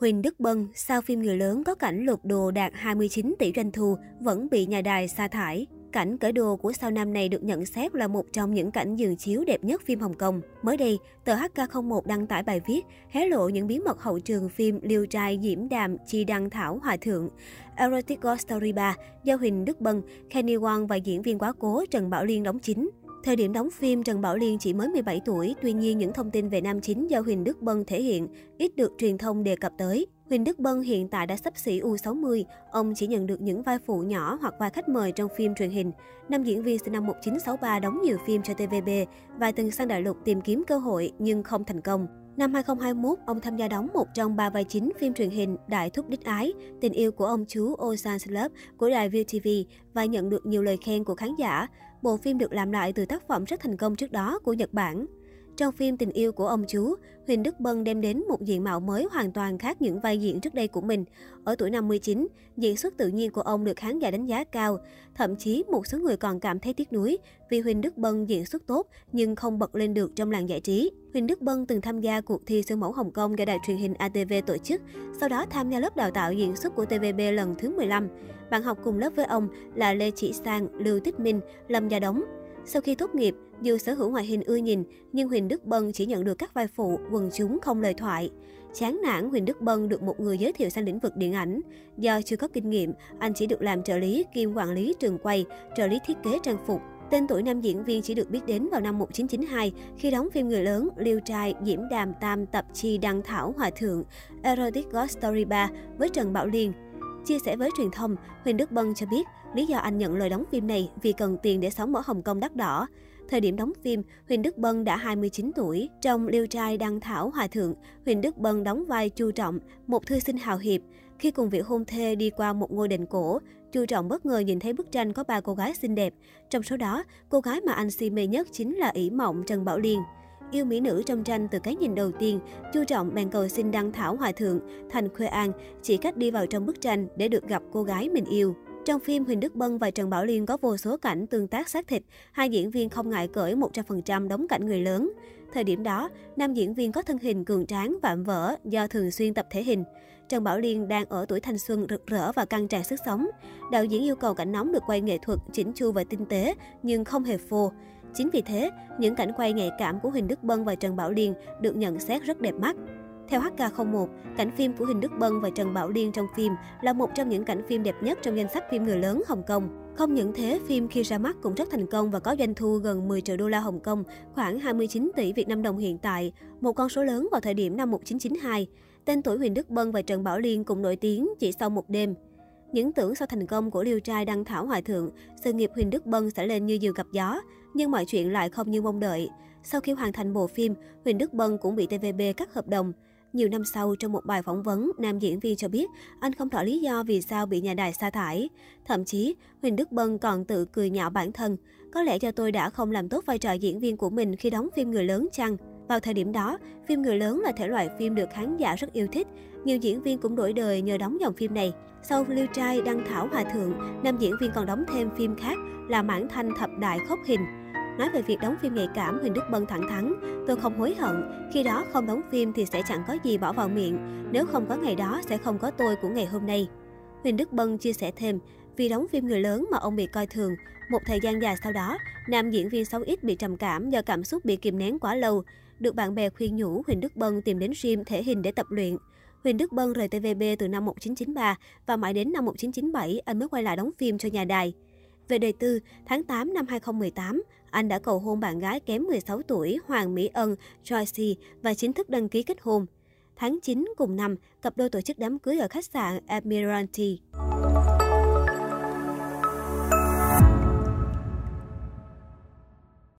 Huỳnh Đức Bân, sau phim người lớn có cảnh lột đồ đạt 29 tỷ doanh thu, vẫn bị nhà đài sa thải. Cảnh cởi đồ của sao nam này được nhận xét là một trong những cảnh dường chiếu đẹp nhất phim Hồng Kông. Mới đây, tờ HK01 đăng tải bài viết hé lộ những bí mật hậu trường phim Liêu trai Diễm Đàm Chi Đăng Thảo Hòa Thượng. Erotic Ghost Story 3 do Huỳnh Đức Bân, Kenny Wang và diễn viên quá cố Trần Bảo Liên đóng chính. Thời điểm đóng phim, Trần Bảo Liên chỉ mới 17 tuổi, tuy nhiên những thông tin về nam chính do Huỳnh Đức Bân thể hiện ít được truyền thông đề cập tới. Huỳnh Đức Bân hiện tại đã sắp xỉ U60, ông chỉ nhận được những vai phụ nhỏ hoặc vai khách mời trong phim truyền hình. Nam diễn viên sinh năm 1963 đóng nhiều phim cho TVB và từng sang đại lục tìm kiếm cơ hội nhưng không thành công. Năm 2021, ông tham gia đóng một trong ba vai chính phim truyền hình Đại Thúc Đích Ái, tình yêu của ông chú Ocean's Love của đài ViuTV và nhận được nhiều lời khen của khán giả. Bộ phim được làm lại từ tác phẩm rất thành công trước đó của Nhật Bản. Trong phim Tình yêu của ông chú, Huỳnh Đức Bân đem đến một diện mạo mới hoàn toàn khác những vai diễn trước đây của mình. Ở tuổi 59, diễn xuất tự nhiên của ông được khán giả đánh giá cao. Thậm chí một số người còn cảm thấy tiếc nuối vì Huỳnh Đức Bân diễn xuất tốt nhưng không bật lên được trong làng giải trí. Huỳnh Đức Bân từng tham gia cuộc thi siêu mẫu Hồng Kông do đài truyền hình ATV tổ chức, sau đó tham gia lớp đào tạo diễn xuất của TVB lần thứ 15. Bạn học cùng lớp với ông là Lê Chỉ Sang, Lưu Tích Minh, Lâm Gia Đống. Sau khi tốt nghiệp, dù sở hữu ngoại hình ưa nhìn, nhưng Huỳnh Đức Bân chỉ nhận được các vai phụ, quần chúng không lời thoại. Chán nản, Huỳnh Đức Bân được một người giới thiệu sang lĩnh vực điện ảnh. Do chưa có kinh nghiệm, anh chỉ được làm trợ lý kiêm quản lý trường quay, trợ lý thiết kế trang phục. Tên tuổi nam diễn viên chỉ được biết đến vào năm 1992 khi đóng phim người lớn Liêu trai Diễm Đàm Tam tập chi Đăng Thảo Hòa Thượng Erotic Ghost Story 3 với Trần Bảo Liên. Chia sẻ với truyền thông, Huỳnh Đức Bân cho biết lý do anh nhận lời đóng phim này vì cần tiền để sống ở Hồng Kông đắt đỏ. Thời điểm đóng phim, Huỳnh Đức Bân đã 29 tuổi. Trong Liêu trai Đăng Thảo Hòa Thượng, Huỳnh Đức Bân đóng vai Chu Trọng, một thư sinh hào hiệp. Khi cùng vị hôn thê đi qua một ngôi đền cổ, Chu Trọng bất ngờ nhìn thấy bức tranh có ba cô gái xinh đẹp. Trong số đó, cô gái mà anh si mê nhất chính là ỷ mộng Trần Bảo Liên. Yêu mỹ nữ trong tranh từ cái nhìn đầu tiên, Chu Trọng bèn cầu xin Đăng Thảo Hòa Thượng, thành Khuê An, chỉ cách đi vào trong bức tranh để được gặp cô gái mình yêu. Trong phim, Huỳnh Đức Bân và Trần Bảo Liên có vô số cảnh tương tác xác thịt, hai diễn viên không ngại cởi 100% đóng cảnh người lớn. Thời điểm đó, nam diễn viên có thân hình cường tráng, vạm vỡ do thường xuyên tập thể hình. Trần Bảo Liên đang ở tuổi thanh xuân rực rỡ và căng tràn sức sống. Đạo diễn yêu cầu cảnh nóng được quay nghệ thuật, chỉnh chu và tinh tế, nhưng không hề phô. Chính vì thế, những cảnh quay nhạy cảm của Huỳnh Đức Bân và Trần Bảo Liên được nhận xét rất đẹp mắt. Theo HK01, cảnh phim của Huỳnh Đức Bân và Trần Bảo Liên trong phim là một trong những cảnh phim đẹp nhất trong danh sách phim người lớn Hồng Kông. Không những thế, phim khi ra mắt cũng rất thành công và có doanh thu gần 10 triệu đô la Hồng Kông, khoảng 29 tỷ Việt Nam đồng hiện tại, một con số lớn vào thời điểm năm 1992. Tên tuổi Huỳnh Đức Bân và Trần Bảo Liên cũng nổi tiếng chỉ sau một đêm. Những tưởng sau thành công của Liêu trai Đăng Thảo Hòa Thượng, sự nghiệp Huỳnh Đức Bân sẽ lên như diều gặp gió, nhưng mọi chuyện lại không như mong đợi. Sau khi hoàn thành bộ phim, Huỳnh Đức Bân cũng bị TVB cắt hợp đồng. Nhiều năm sau, trong một bài phỏng vấn, nam diễn viên cho biết anh không rõ lý do vì sao bị nhà đài sa thải. Thậm chí, Huỳnh Đức Bân còn tự cười nhạo bản thân. Có lẽ cho tôi đã không làm tốt vai trò diễn viên của mình khi đóng phim người lớn chăng? Vào thời điểm đó, phim người lớn là thể loại phim được khán giả rất yêu thích. Nhiều diễn viên cũng đổi đời nhờ đóng dòng phim này. Sau Lưu Trai, Đăng Thảo Hòa Thượng, nam diễn viên còn đóng thêm phim khác là Mãn Thanh Thập Đại Khốc Hình. Nói về việc đóng phim nhạy cảm, Huỳnh Đức Bân thẳng thắn, tôi không hối hận, khi đó không đóng phim thì sẽ chẳng có gì bỏ vào miệng, nếu không có ngày đó sẽ không có tôi của ngày hôm nay. Huỳnh Đức Bân chia sẻ thêm, vì đóng phim người lớn mà ông bị coi thường. Một thời gian dài sau đó, nam diễn viên 6X bị trầm cảm do cảm xúc bị kìm nén quá lâu. Được bạn bè khuyên nhủ, Huỳnh Đức Bân tìm đến gym thể hình để tập luyện. Huỳnh Đức Bân rời TVB từ năm 1993 và mãi đến năm 1997 anh mới quay lại đóng phim cho nhà đài. Về đời tư, tháng 8 năm 2018, anh đã cầu hôn bạn gái kém 16 tuổi Hoàng Mỹ Ân, Joyce và chính thức đăng ký kết hôn. Tháng 9 cùng năm, cặp đôi tổ chức đám cưới ở khách sạn Admiralty.